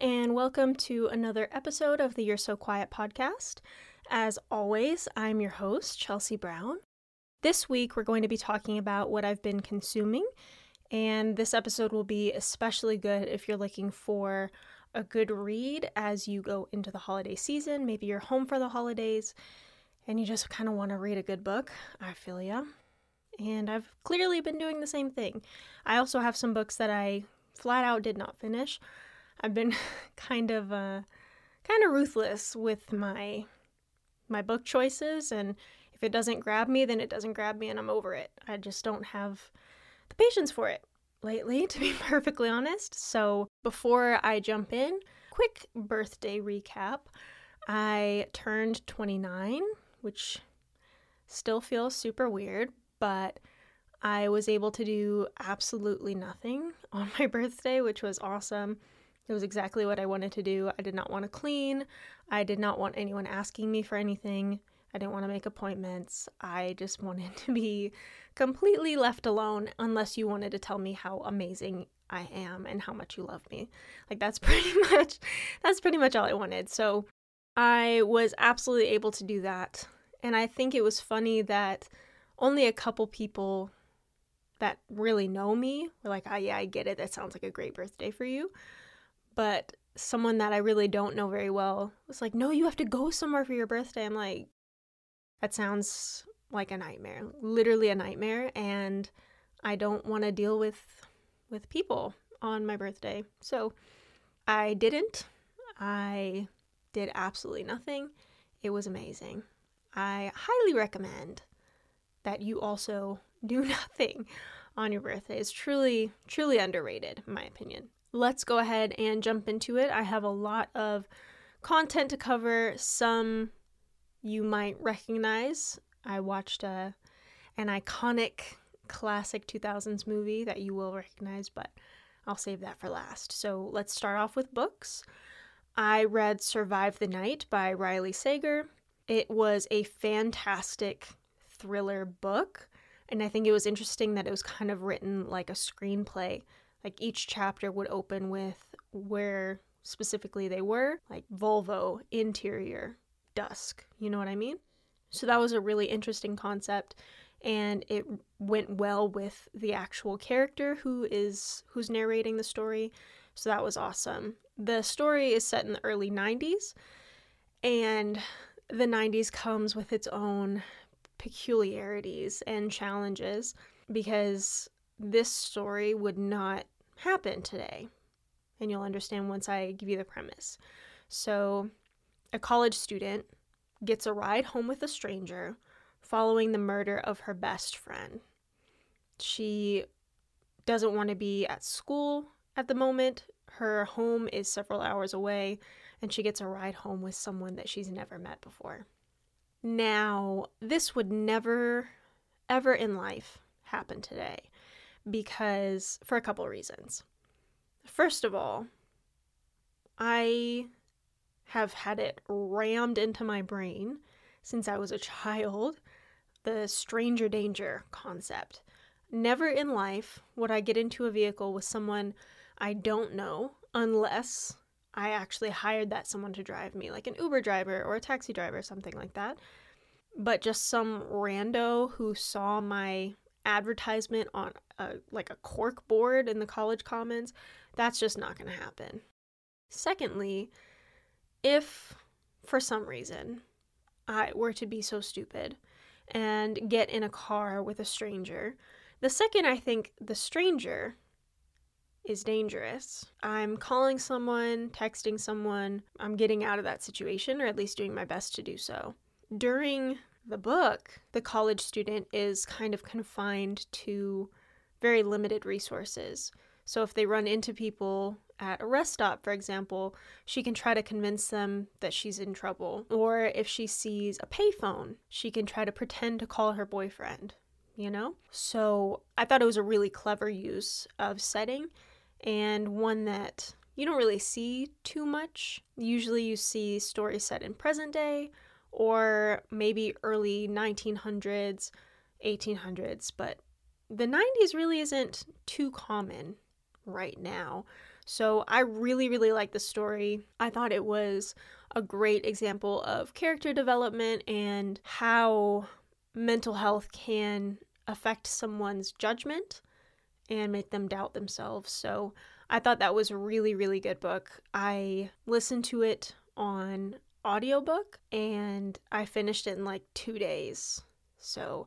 and welcome to another episode of the You're So Quiet podcast. As always, I'm your host, Chelsea Brown. This week, we're going to be talking about what I've been consuming, and this episode will be especially good if you're looking for a good read as you go into the holiday season. Maybe you're home for the holidays and you just kind of want to read a good book. I feel ya. And I've clearly been doing the same thing. I also have some books that I flat out did not finish. I've been kind of uh kind of ruthless with my my book choices and if it doesn't grab me then it doesn't grab me and I'm over it. I just don't have the patience for it lately to be perfectly honest. So before I jump in, quick birthday recap. I turned 29, which still feels super weird, but I was able to do absolutely nothing on my birthday, which was awesome. It was exactly what I wanted to do. I did not want to clean. I did not want anyone asking me for anything. I didn't want to make appointments. I just wanted to be completely left alone unless you wanted to tell me how amazing I am and how much you love me. Like that's pretty much that's pretty much all I wanted. So I was absolutely able to do that. And I think it was funny that only a couple people that really know me were like, oh, yeah, I get it. That sounds like a great birthday for you. But someone that I really don't know very well was like, no, you have to go somewhere for your birthday. I'm like, that sounds like a nightmare, literally a nightmare. And I don't want to deal with with people on my birthday. So I didn't. I did absolutely nothing. It was amazing. I highly recommend that you also do nothing on your birthday It's truly, truly underrated, in my opinion. Let's go ahead and jump into it. I have a lot of content to cover. Some you might recognize. I watched a, an iconic classic 2000s movie that you will recognize, but I'll save that for last. So let's start off with books. I read Survive the Night by Riley Sager. It was a fantastic thriller book. And I think it was interesting that it was kind of written like a screenplay. Like each chapter would open with where specifically they were, like Volvo, interior, dusk. You know what I mean? So that was a really interesting concept and it went well with the actual character who is who's narrating the story. So that was awesome. The story is set in the early 90s and the 90s comes with its own peculiarities and challenges because this story would not happen today. And you'll understand once I give you the premise. So, a college student gets a ride home with a stranger following the murder of her best friend. She doesn't want to be at school at the moment. Her home is several hours away, and she gets a ride home with someone that she's never met before. Now, this would never, ever in life happen today because for a couple reasons. First of all, I have had it rammed into my brain since I was a child the stranger danger concept. Never in life would I get into a vehicle with someone I don't know unless I actually hired that someone to drive me, like an Uber driver or a taxi driver, something like that. But just some rando who saw my advertisement on a, like a cork board in the college commons, that's just not going to happen. Secondly, if for some reason I were to be so stupid and get in a car with a stranger, the second I think the stranger is dangerous. I'm calling someone, texting someone, I'm getting out of that situation, or at least doing my best to do so. During the book, the college student is kind of confined to very limited resources. So if they run into people at a rest stop, for example, she can try to convince them that she's in trouble. Or if she sees a payphone, she can try to pretend to call her boyfriend, you know? So I thought it was a really clever use of setting and one that you don't really see too much. Usually you see stories set in present day or maybe early 1900s, 1800s, but the 90s really isn't too common right now. So I really, really like the story. I thought it was a great example of character development and how mental health can affect someone's judgment and make them doubt themselves. So I thought that was a really, really good book. I listened to it on audiobook and I finished it in like two days. So,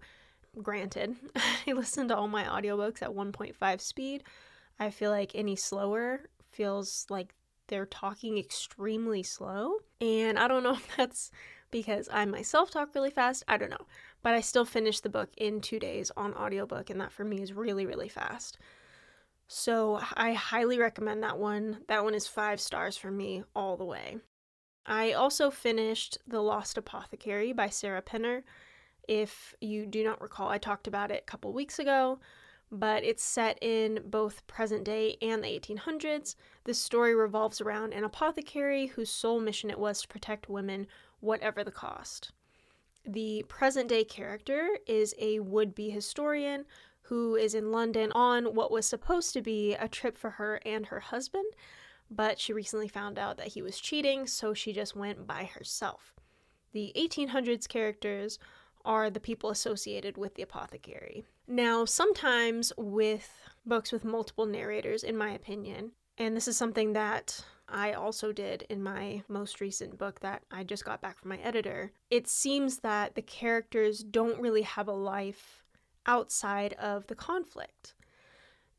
granted, I listened to all my audiobooks at 1.5 speed. I feel like any slower feels like they're talking extremely slow. And I don't know if that's because I myself talk really fast. I don't know. But I still finished the book in two days on audiobook, and that for me is really, really fast. So I highly recommend that one. That one is five stars for me all the way. I also finished The Lost Apothecary by Sarah Penner. If you do not recall, I talked about it a couple weeks ago, but it's set in both present day and the 1800s. The story revolves around an apothecary whose sole mission it was to protect women, whatever the cost. The present day character is a would be historian who is in London on what was supposed to be a trip for her and her husband, but she recently found out that he was cheating, so she just went by herself. The 1800s characters are the people associated with the apothecary. Now, sometimes with books with multiple narrators, in my opinion, and this is something that I also did in my most recent book that I just got back from my editor, it seems that the characters don't really have a life outside of the conflict.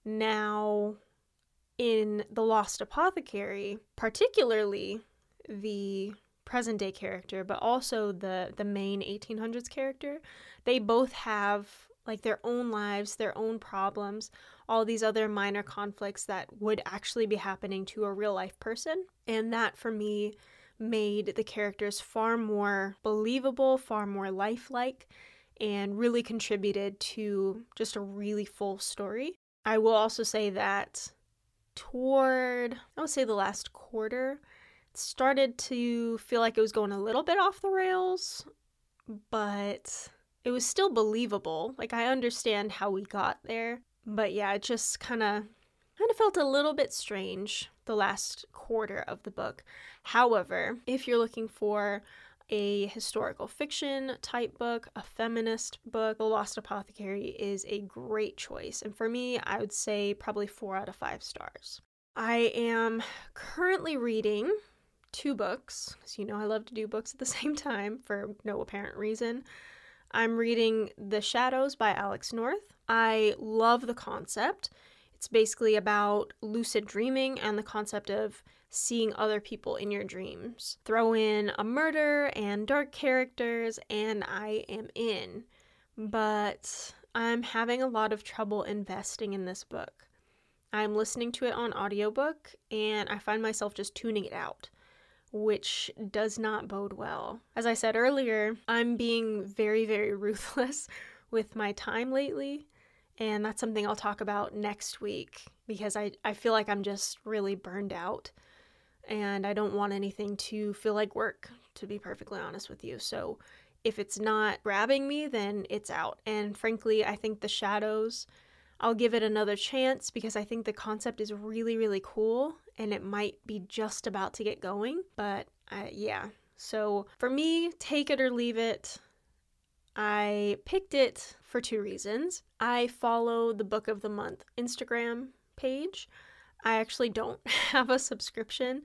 Now, in The Lost Apothecary, particularly the present day character, but also the the main 1800s character, they both have like their own lives, their own problems, all these other minor conflicts that would actually be happening to a real life person. And that for me made the characters far more believable, far more lifelike, and really contributed to just a really full story. I will also say that toward, I would say, the last quarter, it started to feel like it was going a little bit off the rails, but it was still believable. Like, I understand how we got there, but yeah, it just kind of kind of felt a little bit strange the last quarter of the book. However, if you're looking for a historical fiction type book, a feminist book, The Lost Apothecary is a great choice. And for me, I would say probably four out of five stars. I am currently reading two books, because you know I love to do books at the same time for no apparent reason. I'm reading The Shadows by Alex North. I love the concept. It's basically about lucid dreaming and the concept of seeing other people in your dreams. Throw in a murder and dark characters, and I am in. But I'm having a lot of trouble investing in this book. I'm listening to it on audiobook and I find myself just tuning it out, which does not bode well. As I said earlier, I'm being very, very ruthless with my time lately. And that's something I'll talk about next week because I, I feel like I'm just really burned out and I don't want anything to feel like work, to be perfectly honest with you. So if it's not grabbing me, then it's out. And frankly, I think The Shadows, I'll give it another chance because I think the concept is really, really cool and it might be just about to get going. But uh, yeah, so for me, take it or leave it. I picked it for two reasons. I follow the Book of the Month Instagram page. I actually don't have a subscription,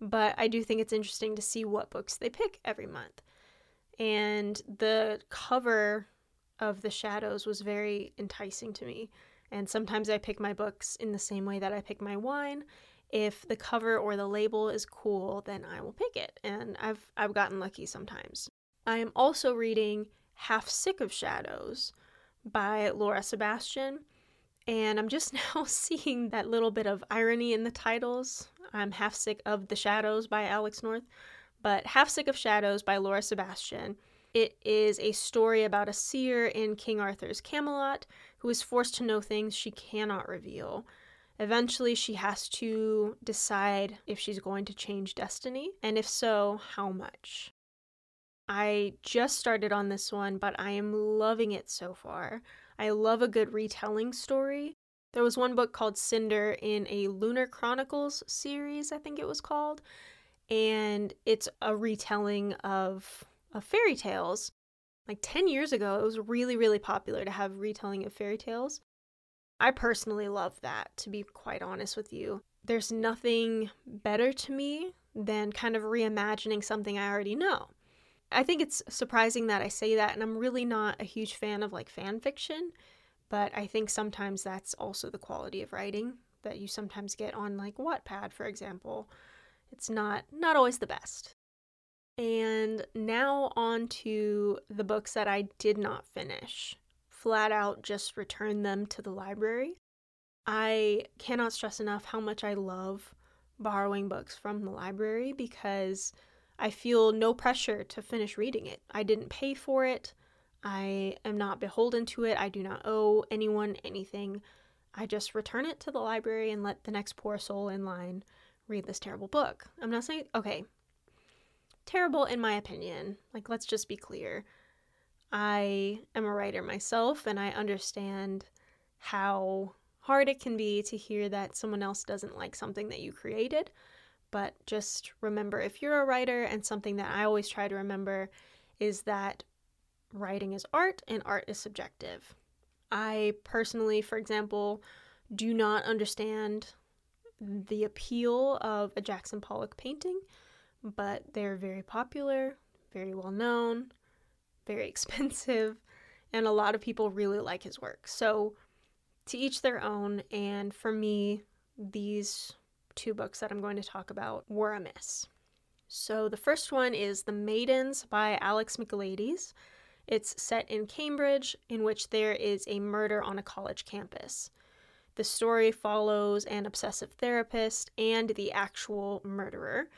but I do think it's interesting to see what books they pick every month. And the cover of The Shadows was very enticing to me. And sometimes I pick my books in the same way that I pick my wine. If the cover or the label is cool, then I will pick it. And I've I've gotten lucky sometimes. I am also reading Half Sick of Shadows by Laura Sebastian. And I'm just now seeing that little bit of irony in the titles. I'm half sick of The Shadows by Alex North, but Half Sick of Shadows by Laura Sebastian. It is a story about a seer in King Arthur's Camelot who is forced to know things she cannot reveal. Eventually, she has to decide if she's going to change destiny, and if so, how much. I just started on this one, but I am loving it so far. I love a good retelling story. There was one book called Cinder in a Lunar Chronicles series, I think it was called, and it's a retelling of, of fairy tales. Like 10 years ago, it was really, really popular to have retelling of fairy tales. I personally love that, to be quite honest with you. There's nothing better to me than kind of reimagining something I already know. I think it's surprising that I say that, and I'm really not a huge fan of like fan fiction, but I think sometimes that's also the quality of writing that you sometimes get on like Wattpad, for example. It's not not always the best. And now on to the books that I did not finish. Flat out just return them to the library. I cannot stress enough how much I love borrowing books from the library because I feel no pressure to finish reading it. I didn't pay for it. I am not beholden to it. I do not owe anyone anything. I just return it to the library and let the next poor soul in line read this terrible book. I'm not saying, okay, terrible in my opinion. Like, let's just be clear. I am a writer myself and I understand how hard it can be to hear that someone else doesn't like something that you created. But just remember if you're a writer, and something that I always try to remember is that writing is art and art is subjective. I personally, for example, do not understand the appeal of a Jackson Pollock painting, but they're very popular, very well known, very expensive, and a lot of people really like his work. So, to each their own, and for me, these two books that I'm going to talk about were a miss. So the first one is The Maidens by Alex Michaelides. It's set in Cambridge, in which there is a murder on a college campus. The story follows an obsessive therapist and the actual murderer.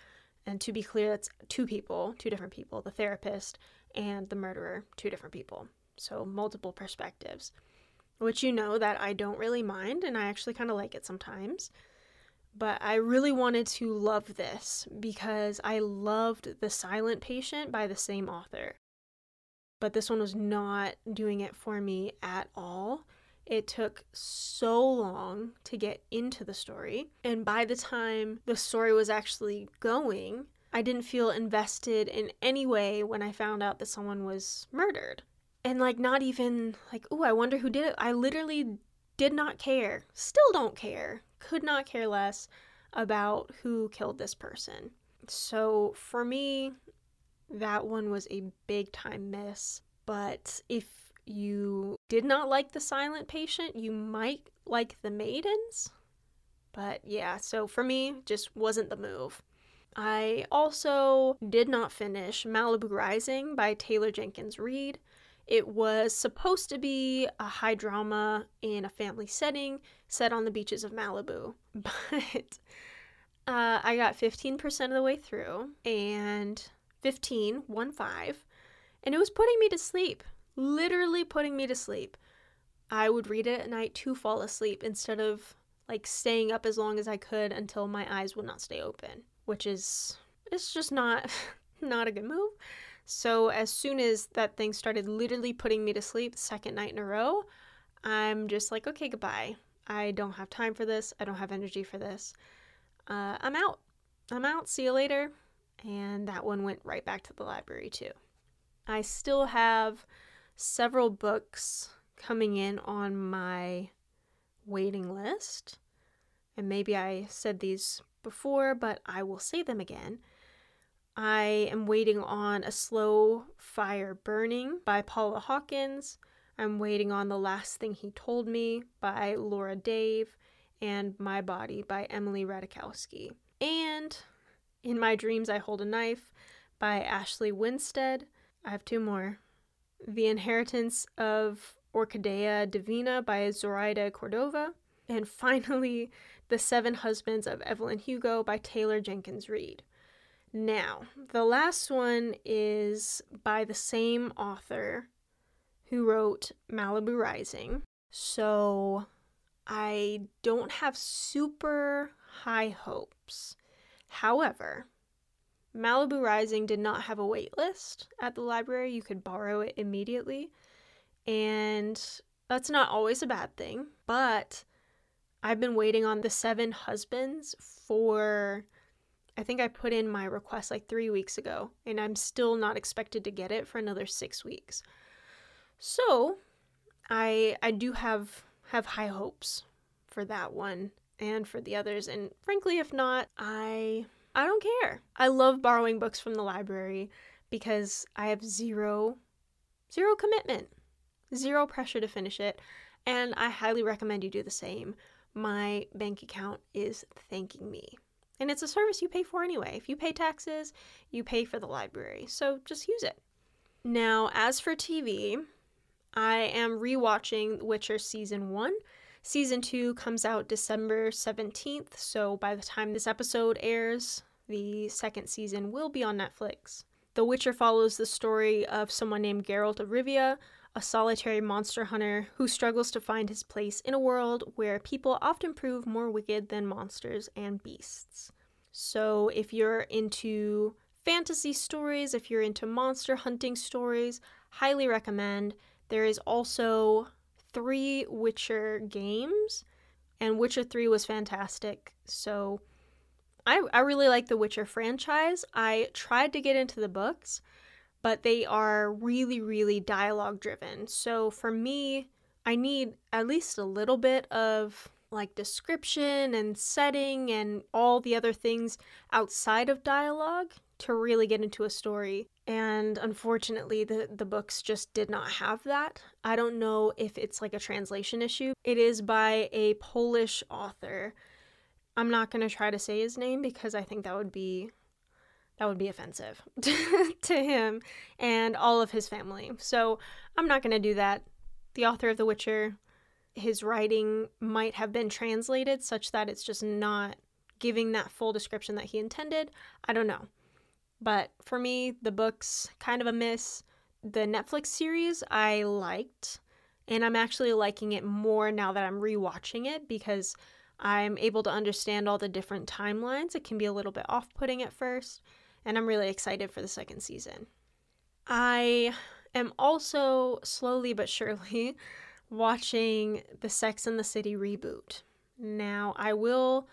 And to be clear, that's two people, two different people the therapist and the murderer, two different people. So multiple perspectives, which you know that I don't really mind, and I actually kind of like it sometimes but I really wanted to love this because I loved The Silent Patient by the same author. But this one was not doing it for me at all. It took so long to get into the story, and by the time the story was actually going, I didn't feel invested in any way when I found out that someone was murdered. And like not even like, oh, I wonder who did it. I literally did not care. Still don't care could not care less about who killed this person. So for me, that one was a big time miss. But if you did not like The Silent Patient, you might like The Maidens. But yeah, so for me, just wasn't the move. I also did not finish Malibu Rising by Taylor Jenkins Reid. It was supposed to be a high drama in a family setting set on the beaches of Malibu, but uh, I got 15% of the way through and 15, 1 5, and it was putting me to sleep, literally putting me to sleep. I would read it at night to fall asleep instead of like staying up as long as I could until my eyes would not stay open, which is it's just not not a good move. So as soon as that thing started literally putting me to sleep, second night in a row, I'm just like, okay, goodbye. I don't have time for this. I don't have energy for this. Uh, I'm out. I'm out. See you later. And that one went right back to the library too. I still have several books coming in on my waiting list. And maybe I said these before, but I will say them again. I am waiting on A Slow Fire Burning by Paula Hawkins. I'm waiting on The Last Thing He Told Me by Laura Dave and My Body by Emily Ratajkowski. And In My Dreams I Hold a Knife by Ashley Winstead. I have two more. The Inheritance of Orquídea Divina by Zoraida Cordova. And finally, The Seven Husbands of Evelyn Hugo by Taylor Jenkins Reid. Now, the last one is by the same author who wrote Malibu Rising. So I don't have super high hopes. However, Malibu Rising did not have a wait list at the library. You could borrow it immediately. And that's not always a bad thing, but I've been waiting on The Seven Husbands for I think I put in my request like 3 weeks ago and I'm still not expected to get it for another 6 weeks. So, I I do have have high hopes for that one and for the others and frankly if not, I I don't care. I love borrowing books from the library because I have zero zero commitment, zero pressure to finish it, and I highly recommend you do the same. My bank account is thanking me. And it's a service you pay for anyway. If you pay taxes, you pay for the library. So just use it. Now, as for TV, I am rewatching Witcher season 1. Season 2 comes out December 17th, so by the time this episode airs, the second season will be on Netflix. The Witcher follows the story of someone named Geralt of Rivia, a solitary monster hunter who struggles to find his place in a world where people often prove more wicked than monsters and beasts. So, if you're into fantasy stories, if you're into monster hunting stories, highly recommend. There is also three Witcher games, and Witcher 3 was fantastic. So, I, I really like the Witcher franchise. I tried to get into the books, but they are really, really dialogue driven. So for me, I need at least a little bit of like description and setting and all the other things outside of dialogue to really get into a story. And unfortunately, the, the books just did not have that. I don't know if it's like a translation issue. It is by a Polish author I'm not going to try to say his name because I think that would be that would be offensive to him and all of his family. So, I'm not going to do that. The author of The Witcher, his writing might have been translated such that it's just not giving that full description that he intended. I don't know. But for me, the book's kind of a miss. The Netflix series I liked, and I'm actually liking it more now that I'm rewatching it because I'm able to understand all the different timelines. It can be a little bit off putting at first, and I'm really excited for the second season. I am also slowly but surely watching the Sex and the City reboot. Now, I will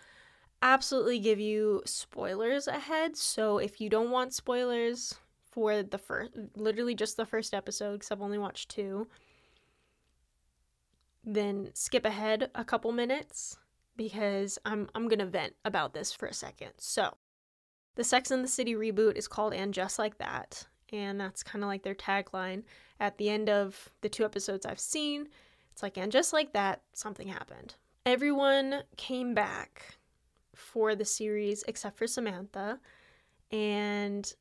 absolutely give you spoilers ahead, so if you don't want spoilers for the first, literally just the first episode, because I've only watched two, then skip ahead a couple minutes because I'm I'm gonna vent about this for a second. So, the Sex and the City reboot is called "And Just Like That," and that's kind of like their tagline. At the end of the two episodes I've seen, it's like, "And just like that, something happened." Everyone came back for the series except for Samantha, and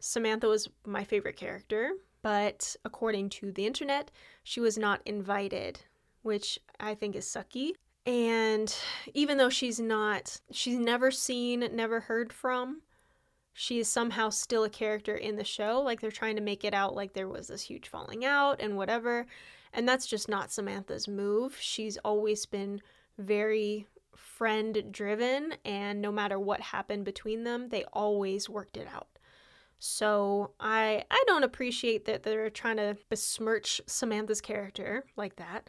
Samantha was my favorite character, but according to the internet, she was not invited, which I think is sucky. And even though she's not, she's never seen, never heard from, she is somehow still a character in the show. Like they're trying to make it out like there was this huge falling out and whatever. And that's just not Samantha's move. She's always been very friend driven, and no matter what happened between them, they always worked it out. So I I don't appreciate that they're trying to besmirch Samantha's character like that.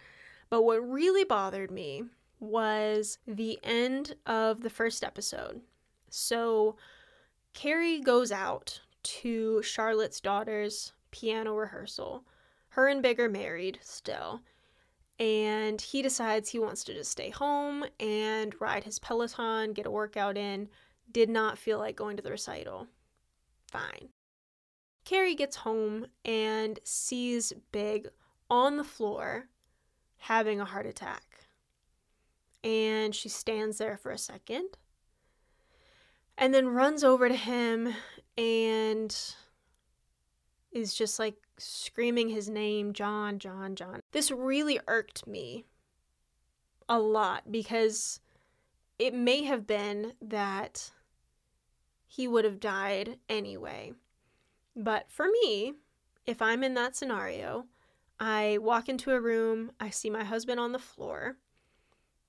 But what really bothered me was the end of the first episode. So Carrie goes out to Charlotte's daughter's piano rehearsal. Her and Big are married still. And he decides he wants to just stay home and ride his Peloton, get a workout in. Did not feel like going to the recital. Fine. Carrie gets home and sees Big on the floor having a heart attack and she stands there for a second and then runs over to him and is just like screaming his name John, John, John. This really irked me a lot because it may have been that he would have died anyway. But for me, if I'm in that scenario, I walk into a room, I see my husband on the floor,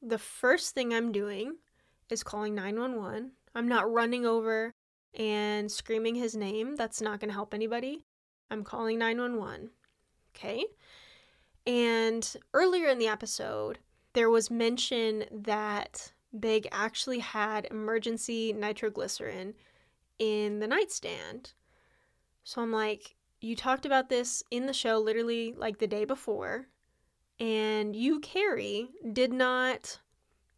the first thing I'm doing is calling 911. I'm not running over and screaming his name. That's not going to help anybody. I'm calling 911. Okay? And earlier in the episode, there was mention that Big actually had emergency nitroglycerin in the nightstand. So I'm like, you talked about this in the show literally like the day before, and you, Carrie, did not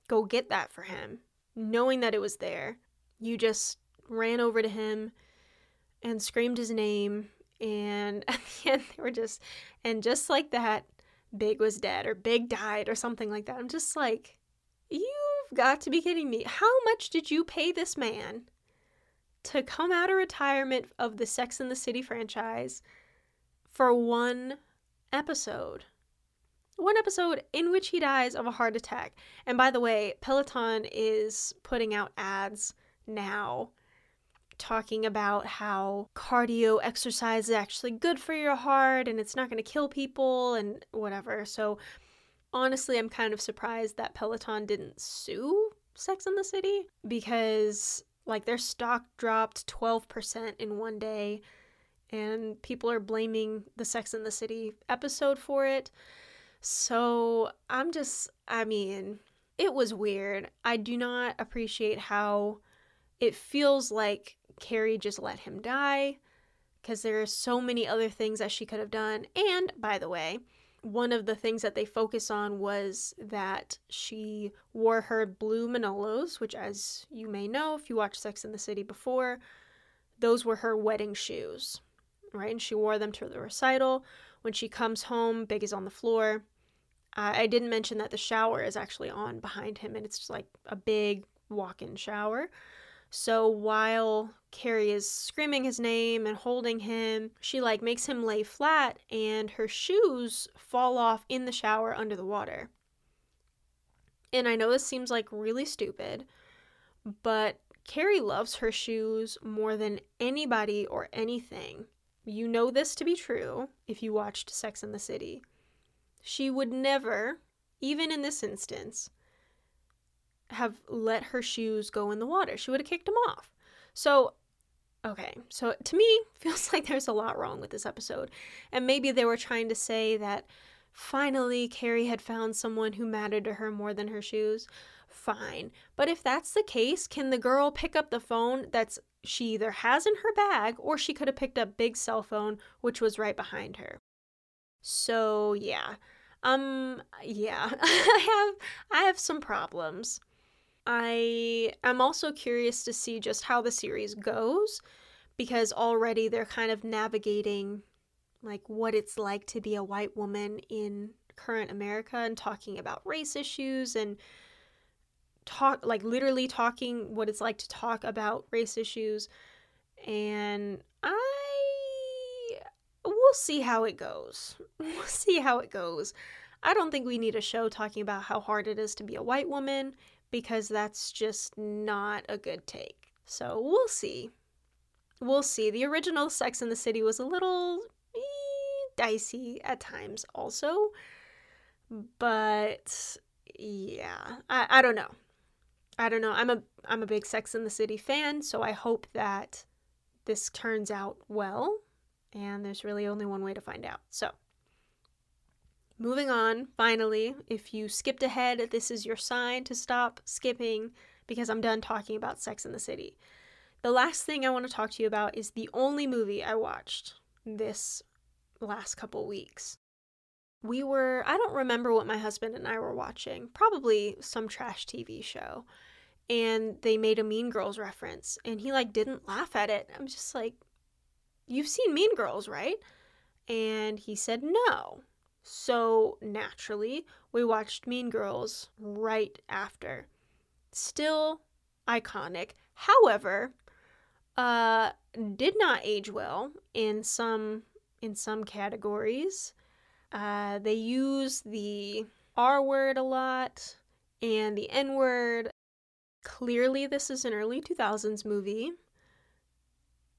go get that for him, knowing that it was there. You just ran over to him and screamed his name, and at the end, they were just, and just like that, Big was dead, or Big died, or something like that. I'm just like, you've got to be kidding me. How much did you pay this man to come out of retirement of the Sex and the City franchise for one episode? One episode in which he dies of a heart attack. And by the way, Peloton is putting out ads now talking about how cardio exercise is actually good for your heart and it's not going to kill people and whatever. So, honestly, I'm kind of surprised that Peloton didn't sue Sex in the City because, like, their stock dropped 12% in one day and people are blaming the Sex in the City episode for it. So, I'm just, I mean, it was weird. I do not appreciate how it feels like Carrie just let him die because there are so many other things that she could have done. And by the way, one of the things that they focus on was that she wore her blue Manolos, which, as you may know if you watched Sex in the City before, those were her wedding shoes, right? And she wore them to the recital. When she comes home, Big is on the floor. Uh, I didn't mention that the shower is actually on behind him, and it's just like a big walk in shower. So while Carrie is screaming his name and holding him, she like makes him lay flat and her shoes fall off in the shower under the water. And I know this seems like really stupid, but Carrie loves her shoes more than anybody or anything. You know this to be true if you watched Sex in the City. She would never, even in this instance, have let her shoes go in the water. She would have kicked them off. So, okay. So to me, feels like there's a lot wrong with this episode. And maybe they were trying to say that finally Carrie had found someone who mattered to her more than her shoes. Fine. But if that's the case, can the girl pick up the phone that's she either has in her bag or she could have picked up Big's cell phone, which was right behind her. So, yeah. Um yeah, I have I have some problems. I am also curious to see just how the series goes because already they're kind of navigating like what it's like to be a white woman in current America and talking about race issues and talk like literally talking what it's like to talk about race issues and I we'll see how it goes. We'll see how it goes. I don't think we need a show talking about how hard it is to be a white woman because that's just not a good take. So we'll see. We'll see. The original Sex in the City was a little eh, dicey at times, also. But yeah, I, I don't know. I don't know. I'm a I'm a big Sex in the City fan, so I hope that this turns out well. And there's really only one way to find out. So Moving on, finally, if you skipped ahead, this is your sign to stop skipping because I'm done talking about Sex in the City. The last thing I want to talk to you about is the only movie I watched this last couple weeks. We were, I don't remember what my husband and I were watching, probably some trash TV show. And they made a Mean Girls reference, and he like didn't laugh at it. I'm just like, You've seen Mean Girls, right? And he said no. So naturally, we watched Mean Girls right after. Still iconic. However, uh did not age well in some in some categories. Uh they use the R word a lot and the N word. Clearly this is an early 2000s movie.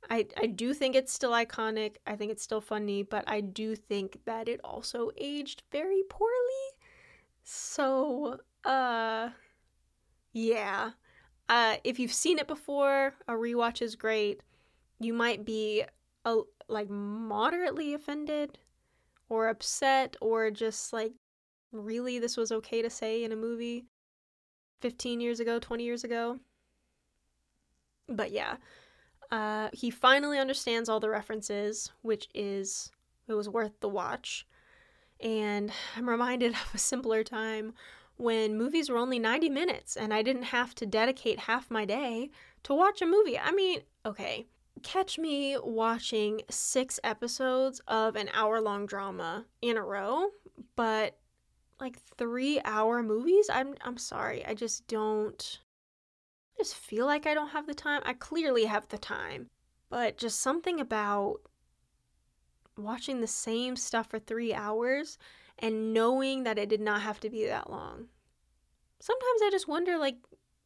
I, I do think it's still iconic. I think it's still funny, but I do think that it also aged very poorly. So, uh, yeah. Uh, if you've seen it before, a rewatch is great. You might be a, like moderately offended or upset or just like really this was okay to say in a movie 15 years ago, 20 years ago. But yeah, uh, he finally understands all the references, which is, it was worth the watch. And I'm reminded of a simpler time when movies were only 90 minutes and I didn't have to dedicate half my day to watch a movie. I mean, okay, catch me watching six episodes of an hour long drama in a row, but like three hour movies, I'm I'm sorry. I just don't I just feel like I don't have the time. I clearly have the time. But just something about watching the same stuff for three hours and knowing that it did not have to be that long. Sometimes I just wonder like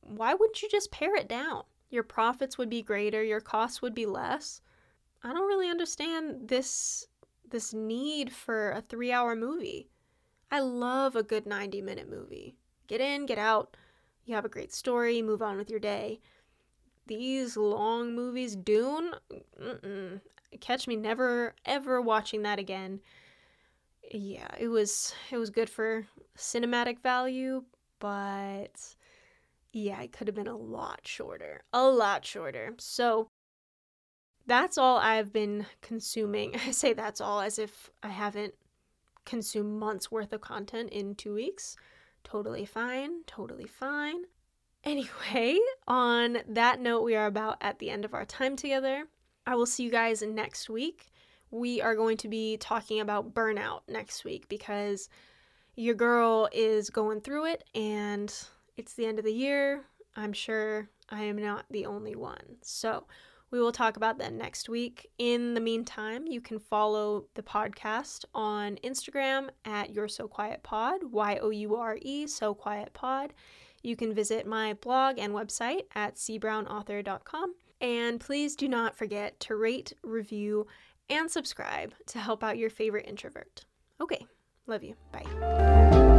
why wouldn't you just pare it down? Your profits would be greater, your costs would be less. I don't really understand this this need for a 3-hour movie. I love a good 90 minute movie. Get in, get out. You have a great story, move on with your day. These long movies, Dune, catch me never ever watching that again. Yeah, it was it was good for cinematic value, but yeah, it could have been a lot shorter. A lot shorter. So that's all I've been consuming. I say that's all as if I haven't consume months worth of content in two weeks. Totally fine, totally fine. Anyway, on that note, we are about at the end of our time together. I will see you guys next week. We are going to be talking about burnout next week because your girl is going through it and it's the end of the year. I'm sure I am not the only one. So, we will talk about that next week. In the meantime, you can follow the podcast on Instagram at You're So Quiet Pod, Y O U R E, So Quiet Pod. You can visit my blog and website at cbrownauthor.com. And please do not forget to rate, review, and subscribe to help out your favorite introvert. Okay, love you. Bye.